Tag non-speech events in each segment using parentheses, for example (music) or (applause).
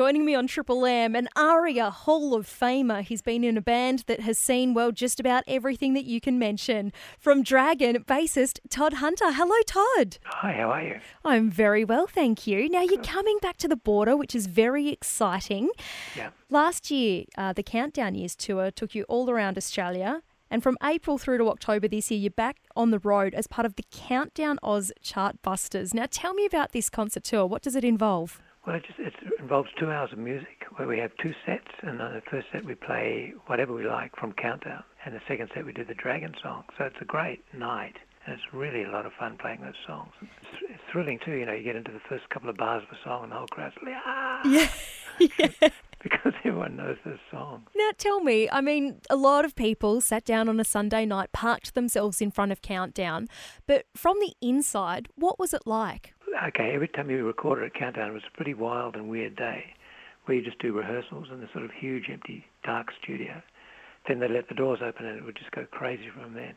Joining me on Triple M, an ARIA Hall of Famer. He's been in a band that has seen, well, just about everything that you can mention. From Dragon, bassist Todd Hunter. Hello, Todd. Hi, how are you? I'm very well, thank you. Now, you're coming back to the border, which is very exciting. Yeah. Last year, uh, the Countdown Years tour took you all around Australia. And from April through to October this year, you're back on the road as part of the Countdown Oz Chartbusters. Now, tell me about this concert tour. What does it involve? Well, it, just, it involves two hours of music where we have two sets, and on the first set we play whatever we like from Countdown, and the second set we do the Dragon song. So it's a great night, and it's really a lot of fun playing those songs. It's, it's thrilling too, you know. You get into the first couple of bars of a song, and the whole crowd's like, ah, Yeah. (laughs) yeah. (laughs) because everyone knows those song. Now, tell me, I mean, a lot of people sat down on a Sunday night, parked themselves in front of Countdown, but from the inside, what was it like? Okay, every time you recorded at Countdown, it was a pretty wild and weird day, where you just do rehearsals in this sort of huge, empty, dark studio. Then they let the doors open, and it would just go crazy from then.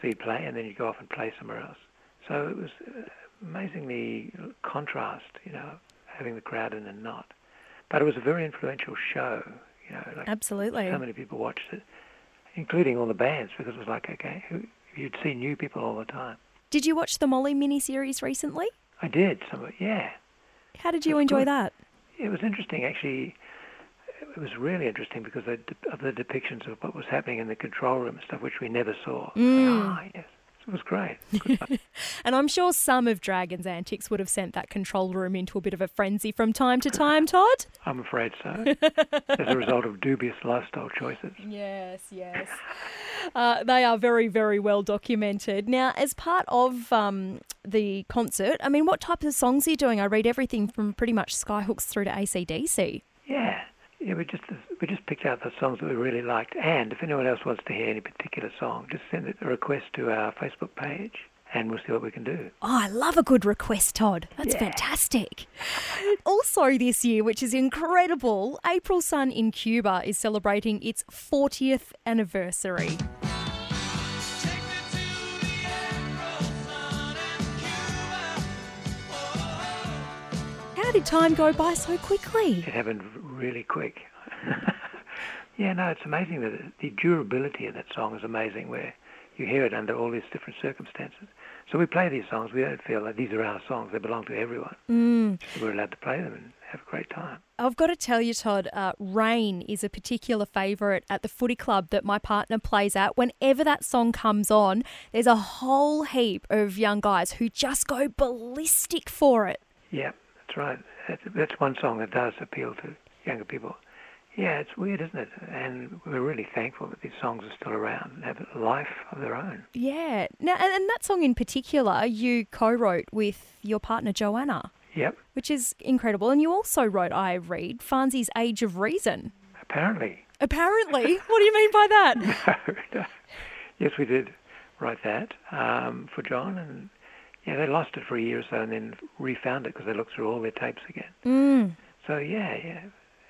So you play, and then you go off and play somewhere else. So it was uh, amazingly contrast, you know, having the crowd in and not. But it was a very influential show, you know. Like Absolutely. so many people watched it, including all the bands, because it was like, okay, who, you'd see new people all the time. Did you watch the Molly miniseries recently? I did, some of it, yeah. How did you enjoy good. that? It was interesting, actually. It was really interesting because of the- of the depictions of what was happening in the control room and stuff, which we never saw. Mm. Ah, yes, it was great. (laughs) And I'm sure some of Dragon's antics would have sent that control room into a bit of a frenzy from time to time, Todd. (laughs) I'm afraid so. (laughs) As a result of dubious lifestyle choices. Yes, yes. Uh, they are very, very well documented. Now, as part of um, the concert, I mean, what type of songs are you doing? I read everything from pretty much Skyhooks through to ACDC. Yeah, yeah. We just we just picked out the songs that we really liked, and if anyone else wants to hear any particular song, just send a request to our Facebook page, and we'll see what we can do. Oh, I love a good request, Todd. That's Yeah. fantastic. (laughs) Also, this year, which is incredible, April Sun in Cuba is celebrating its 40th anniversary. How did time go by so quickly? It happened really quick. (laughs) yeah, no, it's amazing that the durability of that song is amazing. Where you hear it under all these different circumstances. So we play these songs. We don't feel like these are our songs. They belong to everyone. Mm. We're allowed to play them and have a great time. I've got to tell you, Todd, uh, Rain is a particular favourite at the footy club that my partner plays at. Whenever that song comes on, there's a whole heap of young guys who just go ballistic for it. Yeah, that's right. That's, that's one song that does appeal to younger people. Yeah, it's weird, isn't it? And we're really thankful that these songs are still around and have a life of their own. Yeah. Now, and, and that song in particular, you co-wrote with your partner Johanna, Yep, which is incredible. And you also wrote, I read, Farnsey's Age of Reason. apparently. Apparently, what do you mean by that? (laughs) No, no. Yes, we did write that um, for John, and yeah, they lost it for a year or so, and then refound it because they looked through all their tapes again. Mm. So yeah, yeah,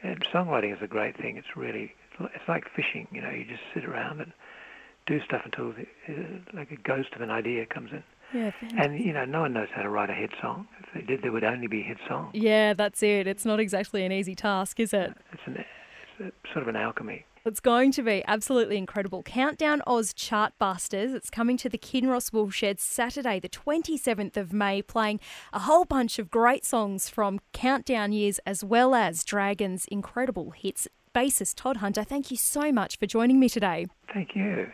and songwriting is a great thing. It's really it's like fishing. You know, you just sit around and do stuff until the, uh, like a ghost of an idea comes in. Yeah, And you know, no one knows how to write a hit song. If they did, there would only be hit songs. yeah, that's it. It's not exactly an easy task, is it? It's an it's a, sort of an alchemy. It's going to be absolutely incredible. Countdown Oz Chartbusters. It's coming to the Kinross Woolshed Saturday, the 27th of May, playing a whole bunch of great songs from Countdown years as well as Dragon's incredible hits. Bassist Todd Hunter, thank you so much for joining me today. Thank you.